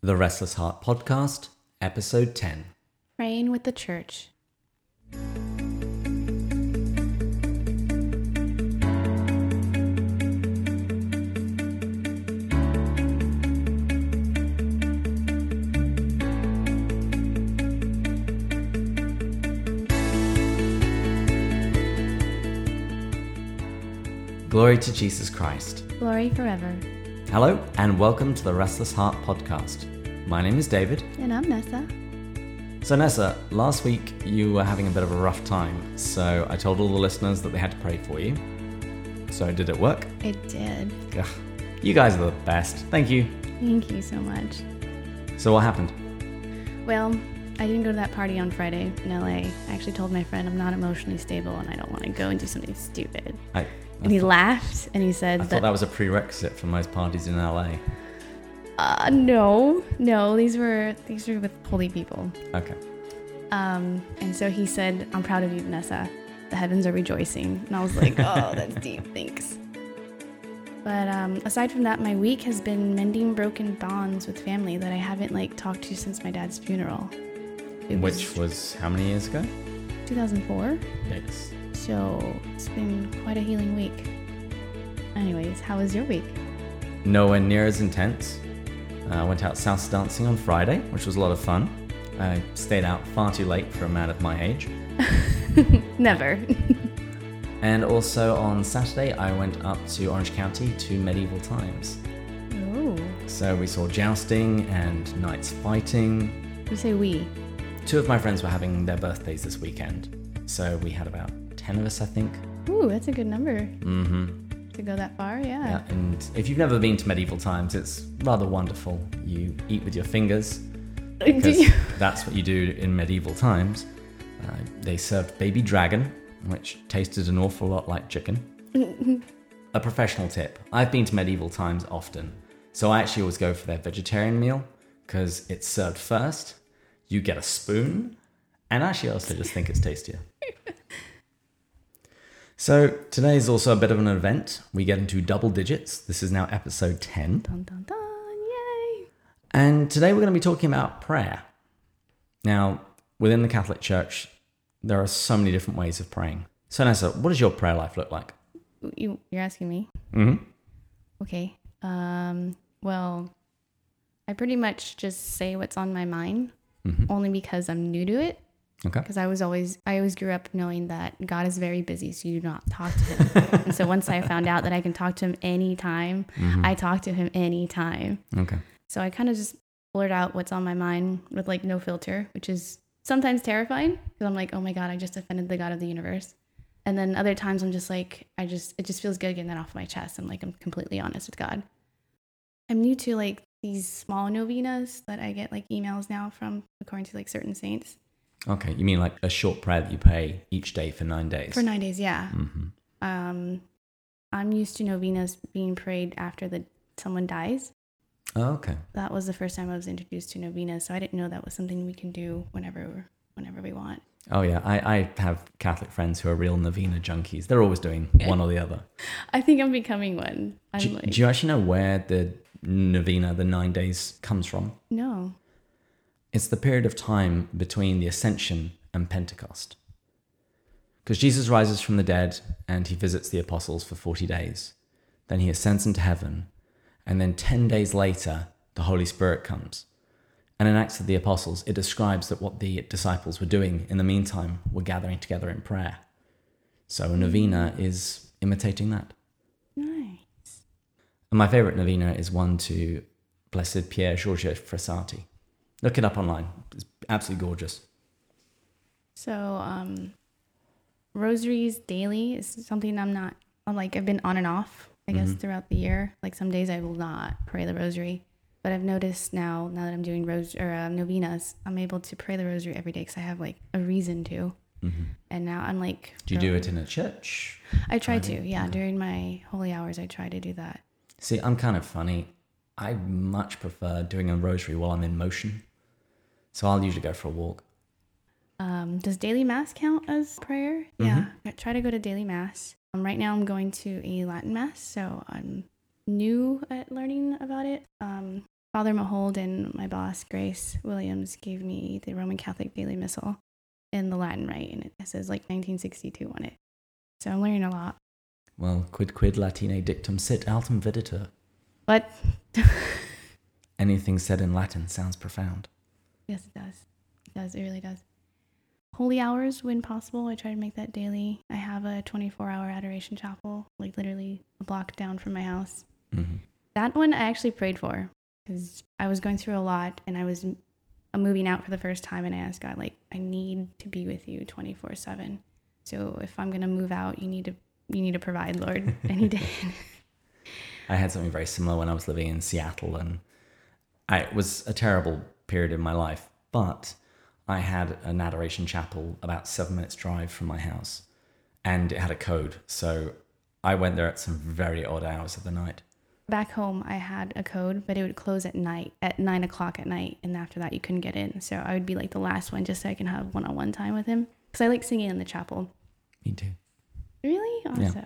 The Restless Heart Podcast, Episode 10. Praying with the church. Glory to Jesus Christ. Glory forever. Hello, and welcome to the Restless Heart Podcast. My name is David. And I'm Nessa. So, Nessa, last week you were having a bit of a rough time, so I told all the listeners that they had to pray for you. So, did it work? It did. Ugh, you guys are the best. Thank you. Thank you so much. So, what happened? Well, I didn't go to that party on Friday in LA. I actually told my friend I'm not emotionally stable and I don't want to go and do something stupid. I, And he laughed and he said I that, thought that was a prerequisite for most parties in LA. uh, no, no, these were these were with holy people. Okay. Um, and so he said, I'm proud of you, Vanessa. The heavens are rejoicing. And I was like, oh, that's deep. Thanks. But um, aside from that, my week has been mending broken bonds with family that I haven't like talked to since my dad's funeral. It Which was how many years ago? 2004. Yikes. So it's been quite a healing week. Anyways, how was your week? Nowhere near as intense. Uh, I went out salsa dancing on Friday, which was a lot of fun. I stayed out far too late for a man of my age. Never. And also on Saturday, I went up to Orange County to medieval times. oh, So we saw jousting and knights fighting. you say we. Two of my friends were having their birthdays this weekend. So we had about 10 of us, I think. Ooh, that's a good number Mm hmm. to go that far. Yeah. Yeah, and if you've never been to medieval times, it's rather wonderful. You eat with your fingers, because you- that's what you do in medieval times. Uh, they served baby dragon, which tasted an awful lot like chicken. a professional tip I've been to medieval times often, so I actually always go for their vegetarian meal because it's served first. You get a spoon, and actually, I also just think it's tastier. So, today is also a bit of an event. We get into double digits. This is now episode 10. Dun, dun, dun, yay. And today we're going to be talking about prayer. Now, within the Catholic Church, there are so many different ways of praying. So, Nessa, what does your prayer life look like? You, you're asking me? Mm-hmm. Okay. Um, well, I pretty much just say what's on my mind Mhm. only because I'm new to it. Okay. Because I was always, I always grew up knowing that God is very busy, so you do not talk to him. and so once I found out that I can talk to him anytime, mm-hmm. I talk to him anytime. Okay. So I kind of just blurt out what's on my mind with like no filter, which is sometimes terrifying because I'm like, oh my God, I just offended the God of the universe. And then other times I'm just like, I just, it just feels good getting that off my chest. I'm like, I'm completely honest with God. I'm new to like these small novenas that I get like emails now from according to like certain saints Okay. You mean like a short prayer that you pray each day for nine days? for nine days. Yeah. hmm Um, I'm used to novenas being prayed after the someone dies. Oh, okay. that was the first time I was introduced to novenas, so I didn't know that was something we can do whenever whenever we want. Oh, yeah. I, I have Catholic friends who are real novena junkies. They're always doing one or the other. I think I'm becoming one. I'm Do, like, do you actually know where the novena, the nine days, comes from? no. It's the period of time between the Ascension and Pentecost. Because Jesus rises from the dead and he visits the apostles for 40 days. Then he ascends into heaven. And then 10 days later, the Holy Spirit comes. And in Acts of the Apostles, it describes that what the disciples were doing in the meantime were gathering together in prayer. So a novena is imitating that. Nice. And my favorite novena is one to Blessed Pier Giorgio Frassati. Look it up online. It's absolutely gorgeous. So, um, rosaries daily is something I'm not I'm like I've been on and off. I guess Mhm. throughout the year. Like some days I will not pray the rosary, but I've noticed now now that I'm doing rose or uh, novenas, I'm able to pray the rosary every day because I have like a reason to. hmm And now I'm like, Do you do it in a church? I try to, yeah. Okay. During my holy hours, I try to do that. See, I'm kind of funny. I much prefer doing a rosary while I'm in motion. So I'll usually go for a walk. Um, does daily mass count as prayer? Yeah, I try to go to daily mass. Um, right now, I'm going to a Latin mass, so I'm new at learning about it. Um, Father Mahold and my boss, Grace Williams, gave me the Roman Catholic Daily Missal in the Latin Rite, and it says like 1962 on it. So I'm learning a lot. Well, quid quid Latine dictum sit altum videtur. What? Anything said in Latin sounds profound. Yes, it does. It does. It really does. Holy hours, when possible, I try to make that daily. I have a 24 hour adoration chapel, like literally a block down from my house. hmm That one I actually prayed for because I was going through a lot and I was moving out for the first time and I asked God like I need to be with you 24/7. So if I'm going to move out, you need to you need to provide, Lord. And he did. I had something very similar when I was living in Seattle, and I, it was a terrible period in my life. But I had an adoration chapel about seven minutes drive from my house, and it had a code. So I went there at some very odd hours of the night. Back home, I had a code, but it would close at night at nine o'clock at night, and after that, you couldn't get in. So I would be like the last one, just so I can have one-on-one time with him. Because I like singing in the chapel. Me too. Really? Yeah.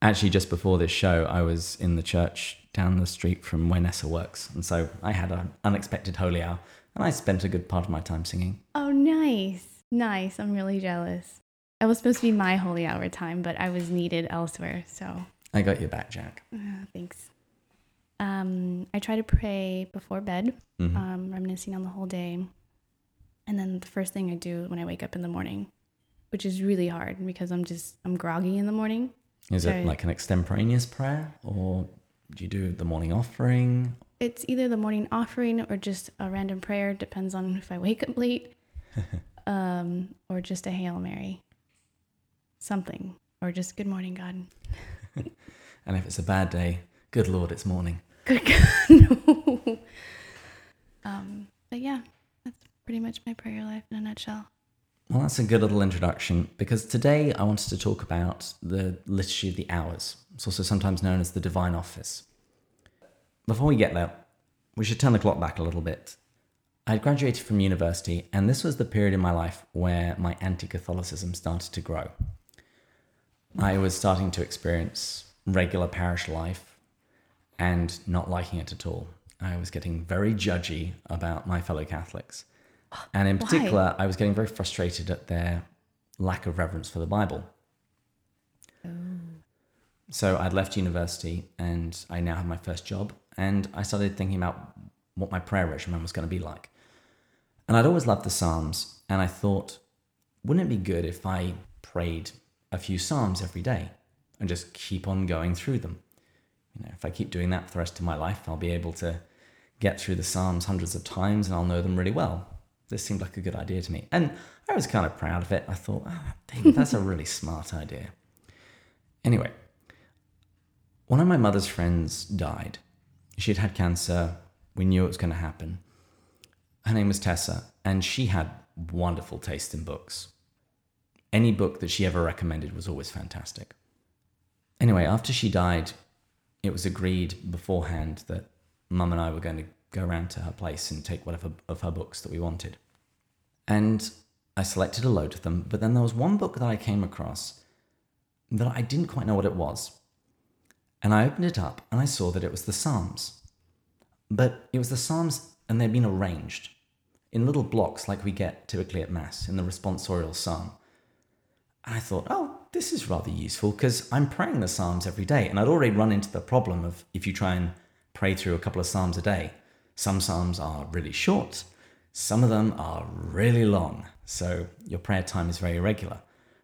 Actually, just before this show, I was in the church down the street from where Nessa works, and so I had an unexpected holy hour, and I spent a good part of my time singing. oh, nice, nice. I'm really jealous. It was supposed to be my holy hour time, but I was needed elsewhere. So I got your back, Jack. uh, thanks. Um, I try to pray before bed, Mhm. um, reminiscing on the whole day, and then the first thing I do when I wake up in the morning, which is really hard because I'm just I'm groggy in the morning. Is so- it like an extemporaneous prayer, or do you do the morning offering? It's either the morning offering or just a random prayer, depends on if I wake up late, um, or just a Hail Mary. Something. Or just good morning, God. And if it's a bad day, good Lord, it's morning. Good God. no. Um, but yeah, that's pretty much my prayer life in a nutshell. Well, that's a good little introduction because today I wanted to talk about the Liturgy of the Hours. It's also sometimes known as the Divine Office. Before we get there, we should turn the clock back a little bit. I had graduated from university, and this was the period in my life where my anti Catholicism started to grow. I was starting to experience regular parish life and not liking it at all. I was getting very judgy about my fellow Catholics. And in Why? particular, I was getting very frustrated at their lack of reverence for the Bible. Oh. So I'd left university and I now have my first job. And I started thinking about what my prayer regimen was going to be like. And I'd always loved the Psalms. And I thought, wouldn't it be good if I prayed a few Psalms every day and just keep on going through them? You know, if I keep doing that for the rest of my life, I'll be able to get through the Psalms hundreds of times and I'll know them really well. This seemed like a good idea to me. And I was kind of proud of it. I thought, ah, David, that's a really smart idea. Anyway, one of my mother's friends died. She had had cancer. We knew it was going to happen. Her name was Tessa, and she had wonderful taste in books. Any book that she ever recommended was always fantastic. Anyway, after she died, it was agreed beforehand that mum and I were going to go around to her place and take whatever of her books that we wanted. And I selected a load of them, but then there was one book that I came across that I didn't quite know what it was. And I opened it up and I saw that it was the Psalms. But it was the Psalms and they'd been arranged in little blocks like we get typically at Mass in the responsorial psalm. And I thought, oh, this is rather useful because I'm praying the Psalms every day. And I'd already run into the problem of if you try and pray through a couple of Psalms a day, some Psalms are really short, some of them are really long. So your prayer time is very irregular.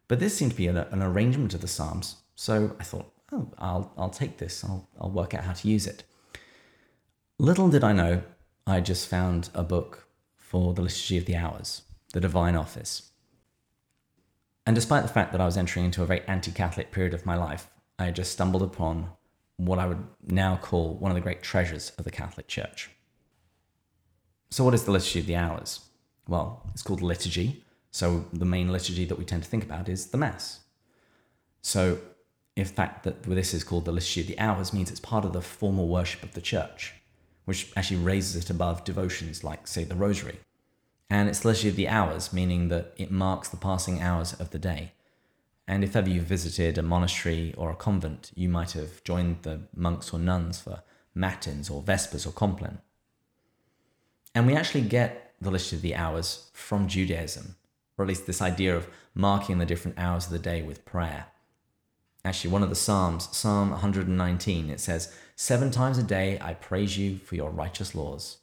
But this seemed to be an, an arrangement of the Psalms. So I thought, oh, I'll, I'll take this, I'll, I'll work out how to use it. Little did I know, I just found a book for the Liturgy of the Hours, the Divine Office. And despite the fact that I was entering into a very anti Catholic period of my life, I just stumbled upon what I would now call one of the great treasures of the Catholic Church. So, what is the Liturgy of the Hours? Well, it's called liturgy. So, the main liturgy that we tend to think about is the Mass. So, in fact, that this is called the Liturgy of the Hours means it's part of the formal worship of the Church, which actually raises it above devotions like, say, the Rosary. And it's the Liturgy of the Hours, meaning that it marks the passing hours of the day. And if ever you visited a monastery or a convent, you might have joined the monks or nuns for matins or vespers or compline. And we actually get the list of the Hours from Judaism, or at least this idea of marking the different hours of the day with prayer. Actually, one of the Psalms, Psalm 119, it says, Seven times a day I praise you for your righteous laws.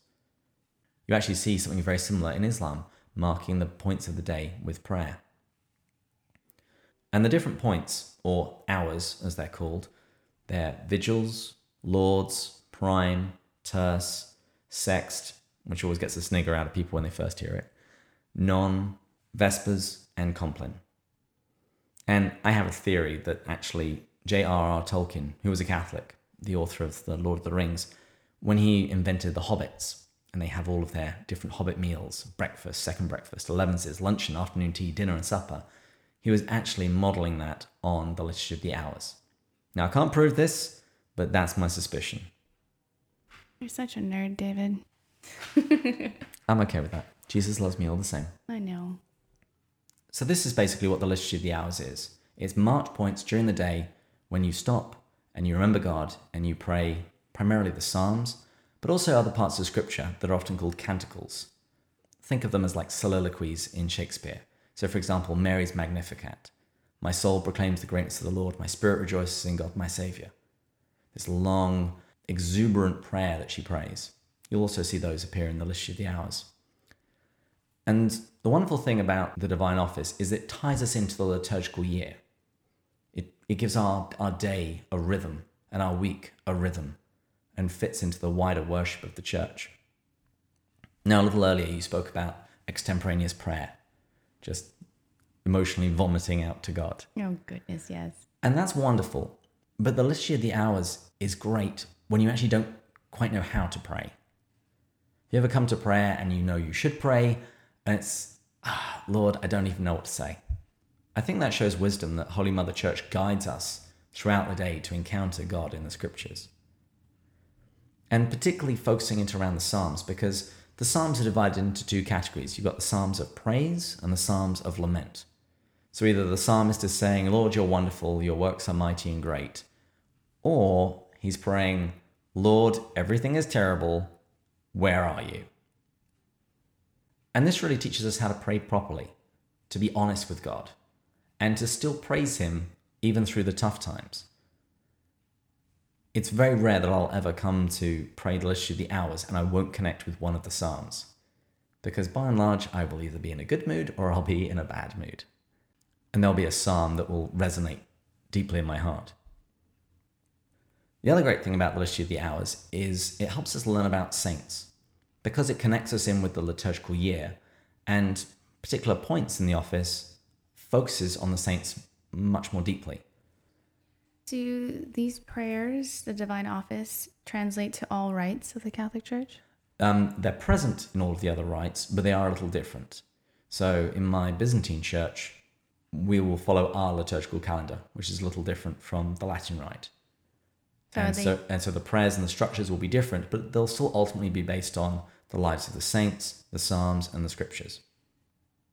You actually see something very similar in Islam, marking the points of the day with prayer. And the different points, or hours as they're called, they're vigils, lauds, prime, terce, sext, which always gets a snigger out of people when they first hear it, non, vespers, and compline. And I have a theory that actually J.R.R. Tolkien, who was a Catholic, the author of The Lord of the Rings, when he invented the Hobbits, and they have all of their different Hobbit meals breakfast, second breakfast, elevenses, luncheon, afternoon tea, dinner, and supper he was actually modeling that on the Liturgy of the Hours. Now, I can't prove this, but that's my suspicion. You're such a nerd, David. I'm okay with that. Jesus loves me all the same. I know. So, this is basically what the Liturgy of the Hours is it's marked points during the day when you stop and you remember God and you pray primarily the Psalms, but also other parts of Scripture that are often called canticles. Think of them as like soliloquies in Shakespeare. So, for example, Mary's Magnificat. My soul proclaims the greatness of the Lord, my spirit rejoices in God, my Saviour. This long, exuberant prayer that she prays. You'll also see those appear in the Liturgy of the Hours. And the wonderful thing about the Divine Office is it ties us into the liturgical year. It, it gives our, our day a rhythm and our week a rhythm and fits into the wider worship of the church. Now, a little earlier, you spoke about extemporaneous prayer just emotionally vomiting out to God. Oh, goodness, yes. And that's wonderful. But the liturgy of the hours is great when you actually don't quite know how to pray. You ever come to prayer and you know you should pray, and it's, ah, Lord, I don't even know what to say. I think that shows wisdom that Holy Mother Church guides us throughout the day to encounter God in the scriptures. And particularly focusing it around the Psalms, because the Psalms are divided into two categories. You've got the Psalms of praise and the Psalms of lament. So either the psalmist is saying, Lord, you're wonderful, your works are mighty and great, or he's praying, Lord, everything is terrible, where are you? And this really teaches us how to pray properly, to be honest with God, and to still praise Him even through the tough times it's very rare that I'll ever come to pray the liturgy of the hours and I won't connect with one of the psalms. Because by and large, I will either be in a good mood or I'll be in a bad mood. And there'll be a psalm that will resonate deeply in my heart. The other great thing about the liturgy of the hours is it helps us learn about saints because it connects us in with the liturgical year and particular points in the office focuses on the saints much more deeply. Do these prayers, the divine office, translate to all rites of the Catholic Church? Um, they're present in all of the other rites, but they are a little different. So in my Byzantine church, we will follow our liturgical calendar, which is a little different from the Latin rite. And, they... so, and so the prayers and the structures will be different, but they'll still ultimately be based on the lives of the saints, the psalms, and the scriptures.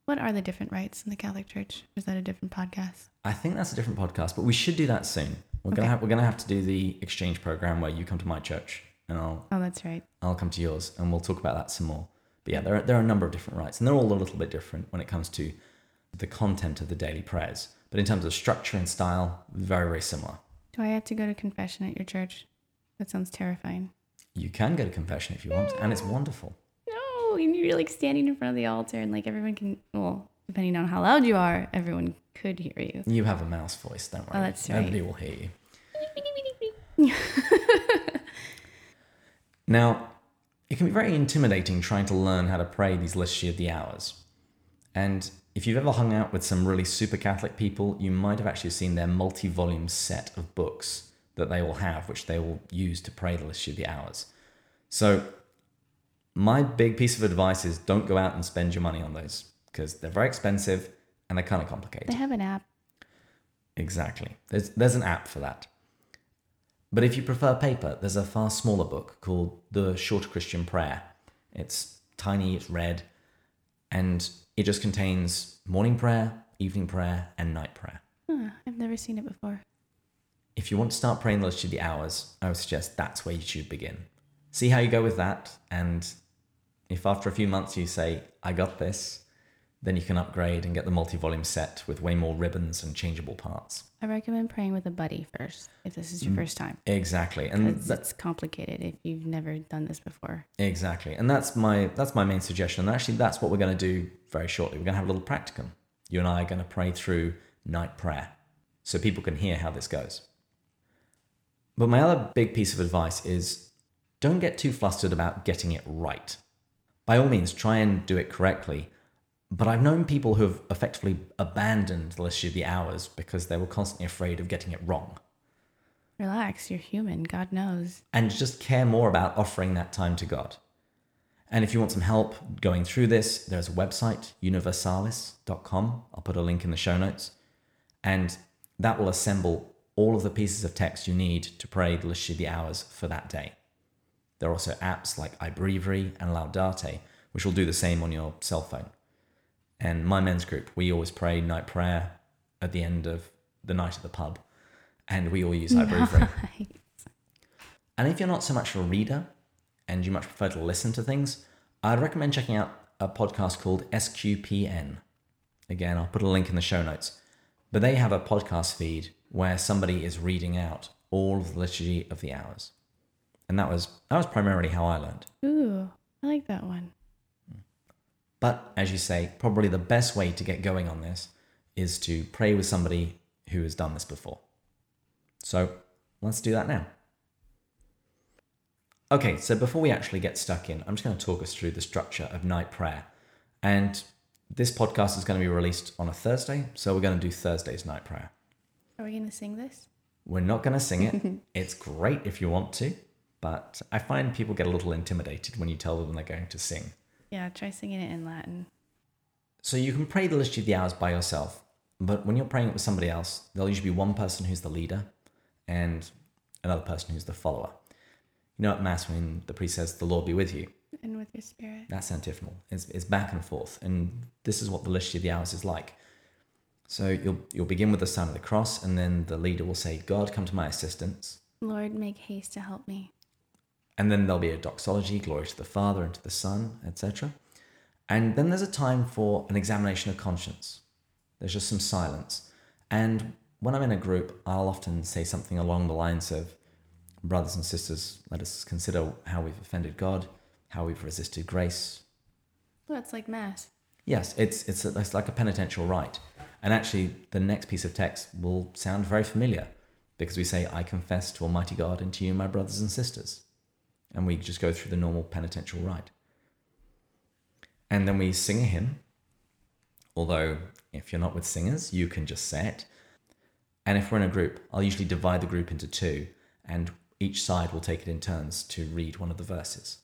What are the different rites in the Catholic Church? Is that a different podcast? I think that's a different podcast, but we should do that soon. We're okay. gonna have we're gonna have to do the exchange program where you come to my church and I'll oh that's right I'll come to yours and we'll talk about that some more. But yeah, there are, there are a number of different rites and they're all a little bit different when it comes to the content of the daily prayers. But in terms of structure and style, very very similar. Do I have to go to confession at your church? That sounds terrifying. You can go to confession if you want, and it's wonderful. No, and you're like standing in front of the altar and like everyone can well depending on how loud you are, everyone could hear you. You have a mouse voice, don't worry. Oh, that's right. Nobody will hear you. now, it can be very intimidating trying to learn how to pray these liturgy of the hours. And if you've ever hung out with some really super Catholic people, you might have actually seen their multi volume set of books that they will have, which they will use to pray the liturgy of the hours. So, my big piece of advice is don't go out and spend your money on those because they're very expensive and they're kind of complicated. They have an app. Exactly. There's there's an app for that. But if you prefer paper, there's a far smaller book called The Short Christian Prayer. It's tiny, it's red, and it just contains morning prayer, evening prayer, and night prayer. Huh, I've never seen it before. If you want to start praying Liturgy of the Hours, I would suggest that's where you should begin. See how you go with that, and If after a few months you say, I got this, then you can upgrade and get the multi volume set with way more ribbons and changeable parts. I recommend praying with a buddy first if this is your mm. first time. Exactly. And that's complicated if you've never done this before. exactly. And that's my that's my main suggestion. And actually that's what we're going to do very shortly. We're going to have a little practicum. You and I are going to pray through night prayer so people can hear how this goes. But my other big piece of advice is don't get too flustered about getting it right. By all means, try and do it correctly. But I've known people who have effectively abandoned the liturgy of the hours because they were constantly afraid of getting it wrong Relax, you're human. God knows. and just care more about offering that time to God. And if you want some help going through this, there's a website, universalis.com. I'll put a link in the show notes. And that will assemble all of the pieces of text you need to pray the liturgy of the hours for that day. There are also apps like iBreviary and Laudate, which will do the same on your cell phone. And my men's group, we always pray night prayer at the end of the night at the pub, and we all use iBreviary. And if you're not so much a reader and you much prefer to listen to things, I'd recommend checking out a podcast called SQPN. Again, I'll put a link in the show notes. But they have a podcast feed where somebody is reading out all of the liturgy of the hours. And that was that was primarily how I learned. Ooh, I like that one. But as you say, probably the best way to get going on this is to pray with somebody who has done this before. So let's do that now. Okay, so before we actually get stuck in, I'm just going to talk us through the structure of night prayer. And this podcast is going to be released on a Thursday, so we're going to do Thursday's night prayer. Are we going to sing this? We're not going to sing it. it's great if you want to, but I find people get a little intimidated when you tell them they're going to sing. Yeah, try singing it in Latin. So you can pray the liturgy of the hours by yourself, but when you're praying it with somebody else, there'll usually be one person who's the leader and another person who's the follower. You know at Mass when the priest says, The Lord be with you, And with your spirit. that's antiphonal. It's, it's back and forth. And this is what the liturgy of the hours is like. So you'll, you'll begin with the sign of the cross, and then the leader will say, God, come to my assistance. Lord, make haste to help me. And then there'll be a doxology, glory to the Father and to the Son, etc. And then there's a time for an examination of conscience. There's just some silence. And when I'm in a group, I'll often say something along the lines of, Brothers and sisters, let us consider how we've offended God, how we've resisted grace. Well, it's like Mass. Yes, it's, it's, a, it's like a penitential rite. And actually, the next piece of text will sound very familiar because we say, I confess to Almighty God and to you, my brothers and sisters. And we just go through the normal penitential rite. And then we sing a hymn, although if you're not with singers, you can just say it. And if we're in a group, I'll usually divide the group into two, and each side will take it in turns to read one of the verses.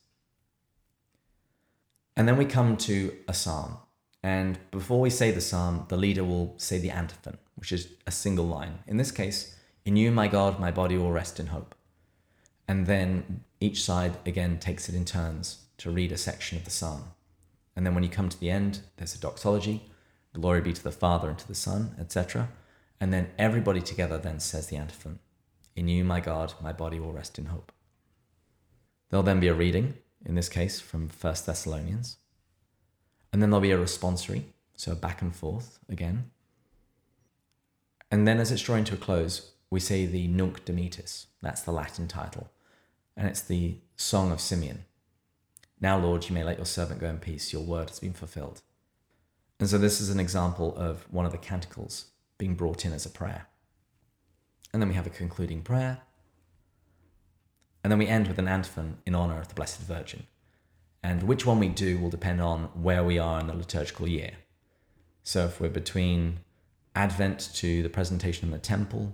And then we come to a psalm. And before we say the psalm, the leader will say the antiphon, which is a single line. In this case, In you, my God, my body will rest in hope. And then each side again takes it in turns to read a section of the psalm. And then when you come to the end, there's a doxology glory be to the Father and to the Son, etc. And then everybody together then says the antiphon In you, my God, my body will rest in hope. There'll then be a reading, in this case from 1 Thessalonians. And then there'll be a responsory, so a back and forth again. And then as it's drawing to a close, we say the Nunc Dimittis. That's the Latin title. And it's the Song of Simeon. Now, Lord, you may let your servant go in peace. Your word has been fulfilled. And so this is an example of one of the canticles being brought in as a prayer. And then we have a concluding prayer. And then we end with an antiphon in honor of the Blessed Virgin. And which one we do will depend on where we are in the liturgical year. So if we're between Advent to the presentation in the temple,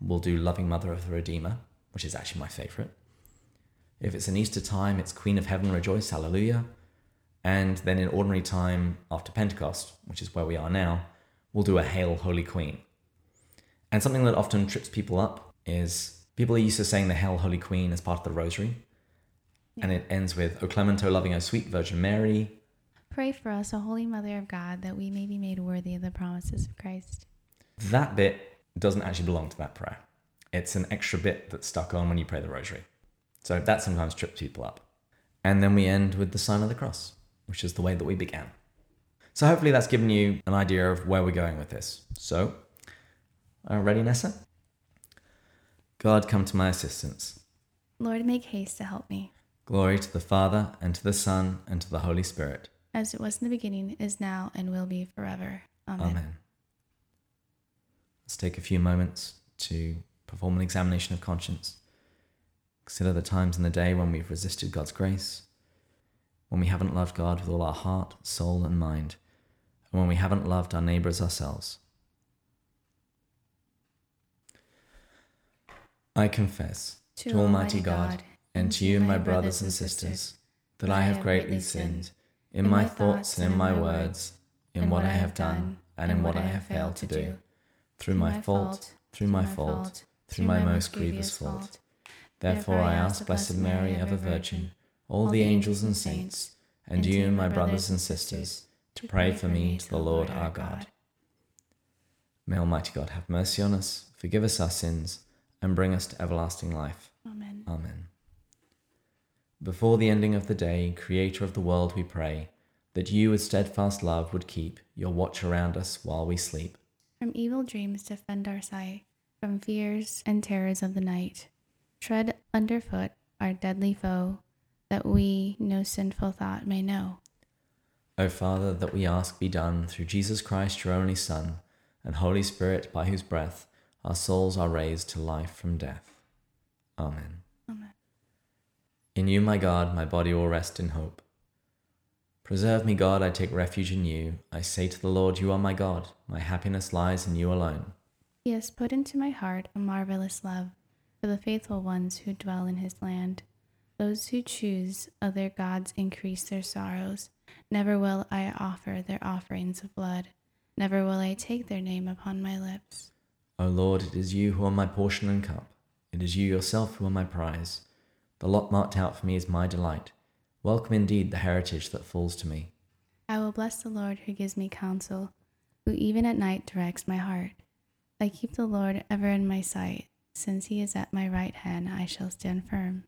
we'll do Loving Mother of the Redeemer, which is actually my favorite. If it's an Easter time, it's Queen of Heaven, rejoice, hallelujah. And then in ordinary time after Pentecost, which is where we are now, we'll do a Hail, Holy Queen. And something that often trips people up is people are used to saying the Hail, Holy Queen as part of the Rosary. And it ends with, O clement, O loving, O sweet Virgin Mary. Pray for us, O Holy Mother of God, that we may be made worthy of the promises of Christ. That bit doesn't actually belong to that prayer. It's an extra bit that's stuck on when you pray the Rosary. So that sometimes trips people up. And then we end with the sign of the cross. which is the way that we began. So hopefully that's given you an idea of where we're going with this. So, are you ready, Nessa? God, come to my assistance. Lord, make haste to help me. Glory to the Father, and to the Son, and to the Holy Spirit. As it was in the beginning, is now, and will be forever. Amen. Amen. Let's take a few moments to perform an examination of conscience. Consider the times in the day when we've resisted God's grace, when we haven't loved God with all our heart, soul, and mind, and when we haven't loved our neighbor as ourselves. I confess to, Almighty God and to you, my brothers and sisters, that I have greatly sinned in my thoughts and in my words, in what I have done and in what I have failed to do, through my fault, through my fault, through my most grievous fault. Therefore I ask Blessed Mary, ever Virgin, all the angels and saints, and you, my brothers and sisters, to pray for me to the Lord our God. May Almighty God have mercy on us, forgive us our sins, and bring us to everlasting life. Amen. Amen. Before the ending of the day, Creator of the world, we pray that you with steadfast love would keep your watch around us while we sleep. From evil dreams defend our sight, from fears and terrors of the night. Tread underfoot our deadly foe, that we no sinful thought may know. O Father, that we ask be done through Jesus Christ, your only Son, and Holy Spirit, by whose breath our souls are raised to life from death. Amen. Amen. In you, my God, my body will rest in hope. Preserve me, God, I take refuge in you. I say to the Lord, You are my God. My happiness lies in you alone. He has put into my heart a marvelous love for the faithful ones who dwell in his land. Those who choose other gods increase their sorrows. Never will I offer their offerings of blood. Never will I take their name upon my lips. O Lord, it is you who are my portion and cup. It is you yourself who are my prize. The lot marked out for me is my delight. Welcome indeed the heritage that falls to me. I will bless the Lord who gives me counsel, who even at night directs my heart. I keep the Lord ever in my sight. Since he is at my right hand, I shall stand firm.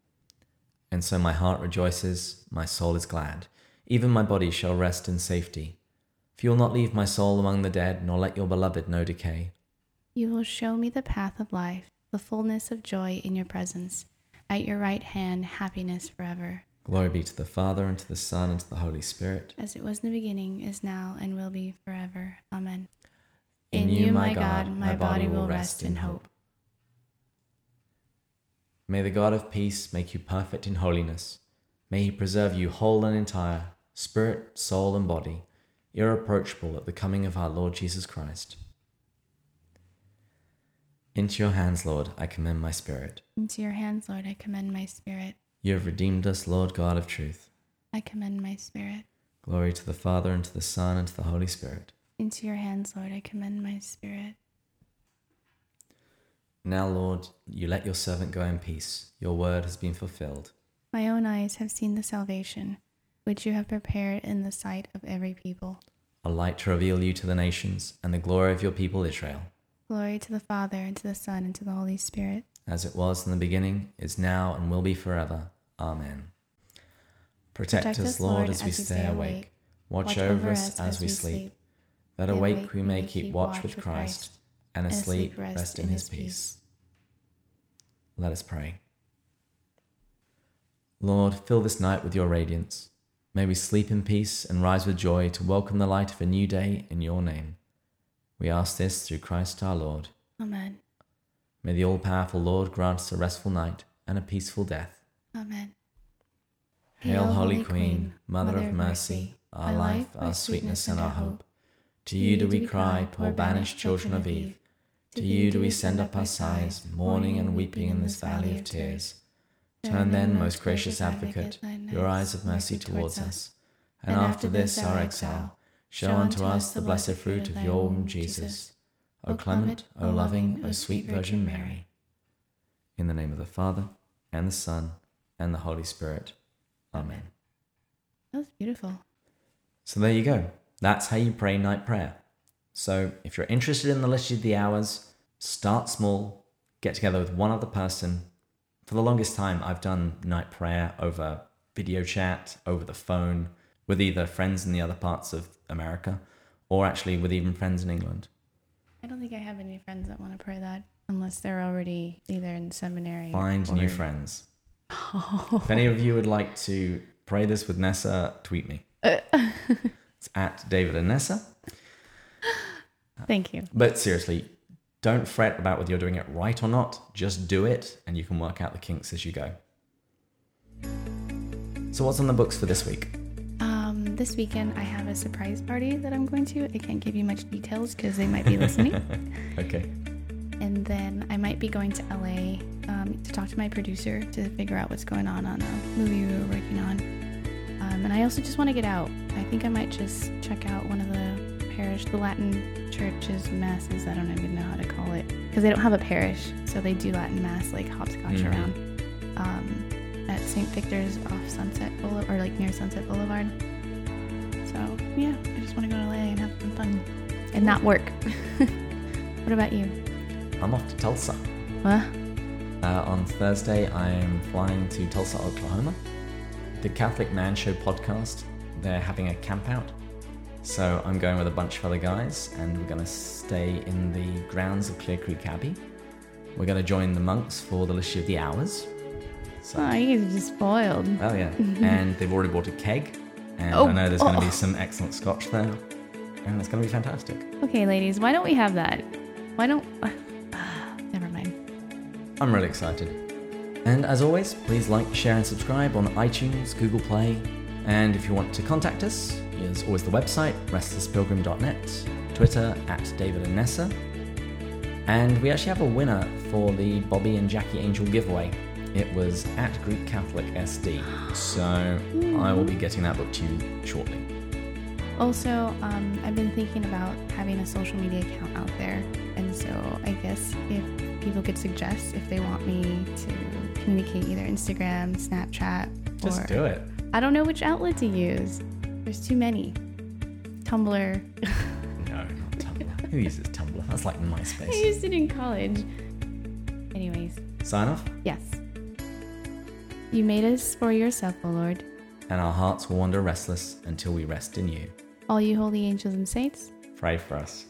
And so my heart rejoices, my soul is glad. Even my body shall rest in safety. For you will not leave my soul among the dead, nor let your beloved know decay. You will show me the path of life, the fullness of joy in your presence. At your right hand, happiness forever. Glory be to the Father, and to the Son, and to the Holy Spirit. As it was in the beginning, is now, and will be forever. Amen. In you, my God, my body will rest in hope. May the God of peace make you perfect in holiness. May he preserve you whole and entire, spirit, soul, and body, irreproachable at the coming of our Lord Jesus Christ. Into your hands, Lord, I commend my spirit. Into your hands, Lord, I commend my spirit. You have redeemed us, Lord God of truth. I commend my spirit. Glory to the Father, and to the Son, and to the Holy Spirit. Into your hands, Lord, I commend my spirit. Now, Lord, you let your servant go in peace. Your word has been fulfilled. My own eyes have seen the salvation, which you have prepared in the sight of every people. A light to reveal you to the nations, and the glory of your people Israel. Glory to the Father, and to the Son, and to the Holy Spirit. As it was in the beginning, is now, and will be forever. Amen. Protect, Protect us, Lord, as we stay awake. Watch over us as we sleep. That awake we may keep watch with Christ, and asleep rest in his peace. Let us pray. Lord, fill this night with your radiance. May we sleep in peace and rise with joy to welcome the light of a new day in your name. We ask this through Christ our Lord. Amen. May the all powerful Lord grant us a restful night and a peaceful death. Amen. Hail, Holy Queen, Mother of mercy, our life, our sweetness, and our hope. To you do we cry, poor banished children of Eve. To you do we send up our sighs, mourning and weeping in this valley of tears. Turn then, most gracious Advocate, your eyes of mercy towards us, and after this our exile, show unto us the blessed fruit of your womb, Jesus. O clement, O loving, O sweet Virgin Mary. In the name of the Father, and the Son, and the Holy Spirit. Amen. That was beautiful. So there you go. That's how you pray night prayer. So if you're interested in the liturgy of the hours, start small, get together with one other person. For the longest time, I've done night prayer over video chat, over the phone, with either friends in the other parts of America or actually with even friends in England. I don't think I have any friends that want to pray that unless they're already either in seminary. Find or... new friends. If any of you would like to pray this with Nessa, tweet me. Uh, it's at David and Nessa. Thank you. But seriously, don't fret about whether you're doing it right or not. Just do it, and you can work out the kinks as you go. So, what's on the books for this week? Um, this weekend, I have a surprise party that I'm going to. I can't give you much details because they might be listening. okay. And then I might be going to LA um, to talk to my producer to figure out what's going on on a movie we were working on. Um, and I also just want to get out. I think I might just check out one of the parish, the Latin churches, masses. I don't even know how to call it because they don't have a parish, so they do Latin mass like hopscotch mm-hmm. around um, at St. Victor's off Sunset Boulevard or like near Sunset Boulevard. So yeah, I just want to go to LA and have some fun and not work. what about you? I'm off to Tulsa. What? Uh, on Thursday, I am flying to Tulsa, Oklahoma. The Catholic Man Show podcast, they're having a camp out. So I'm going with a bunch of other guys, and we're going to stay in the grounds of Clear Creek Abbey. We're going to join the monks for the Liturgy of the Hours. So, oh, you're just spoiled. Oh, yeah. and they've already bought a keg, and oh, I know there's oh. going to be some excellent scotch there, and it's going to be fantastic. Okay, ladies, why don't we have that? Why don't. Never mind. I'm really excited. And as always, please like, share, and subscribe on iTunes, Google Play. And if you want to contact us, there's always the website, restlesspilgrim.net, Twitter at David and Nessa. And we actually have a winner for the Bobby and Jackie Angel giveaway. It was at Greek Catholic SD. So I will be getting that book to you shortly. Also, um, I've been thinking about having a social media account out there. And so I guess if people could suggest if they want me to communicate either Instagram, Snapchat, just or, do it. I don't know which outlet to use. There's too many. Tumblr. no, not Tumblr. Who uses Tumblr? That's like MySpace. I used it in college. Anyways. Sign off? Yes. You made us for yourself, O Lord. And our hearts will wander restless until we rest in you. All you holy angels and saints, pray for us.